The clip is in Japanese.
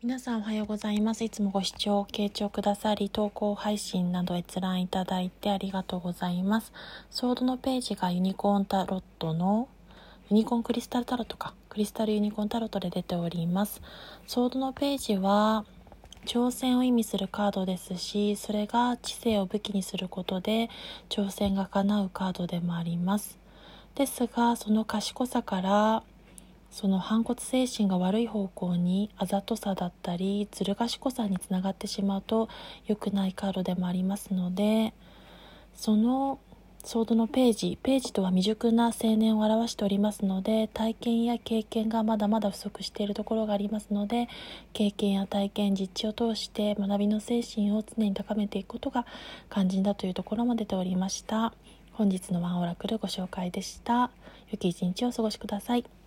皆さんおはようございます。いつもご視聴、傾聴くださり、投稿配信など閲覧いただいてありがとうございます。ソードのページがユニコーンタロットの、ユニコーンクリスタルタロットか、クリスタルユニコーンタロットで出ております。ソードのページは、挑戦を意味するカードですし、それが知性を武器にすることで、挑戦が叶うカードでもあります。ですが、その賢さから、その反骨精神が悪い方向にあざとさだったりずる賢さにつながってしまうと良くないカードでもありますのでそのソードのページページとは未熟な青年を表しておりますので体験や経験がまだまだ不足しているところがありますので経験や体験実地を通して学びの精神を常に高めていくことが肝心だというところも出ておりました。本日のワンオラクルご紹介でした。良き一日をお過ごしください。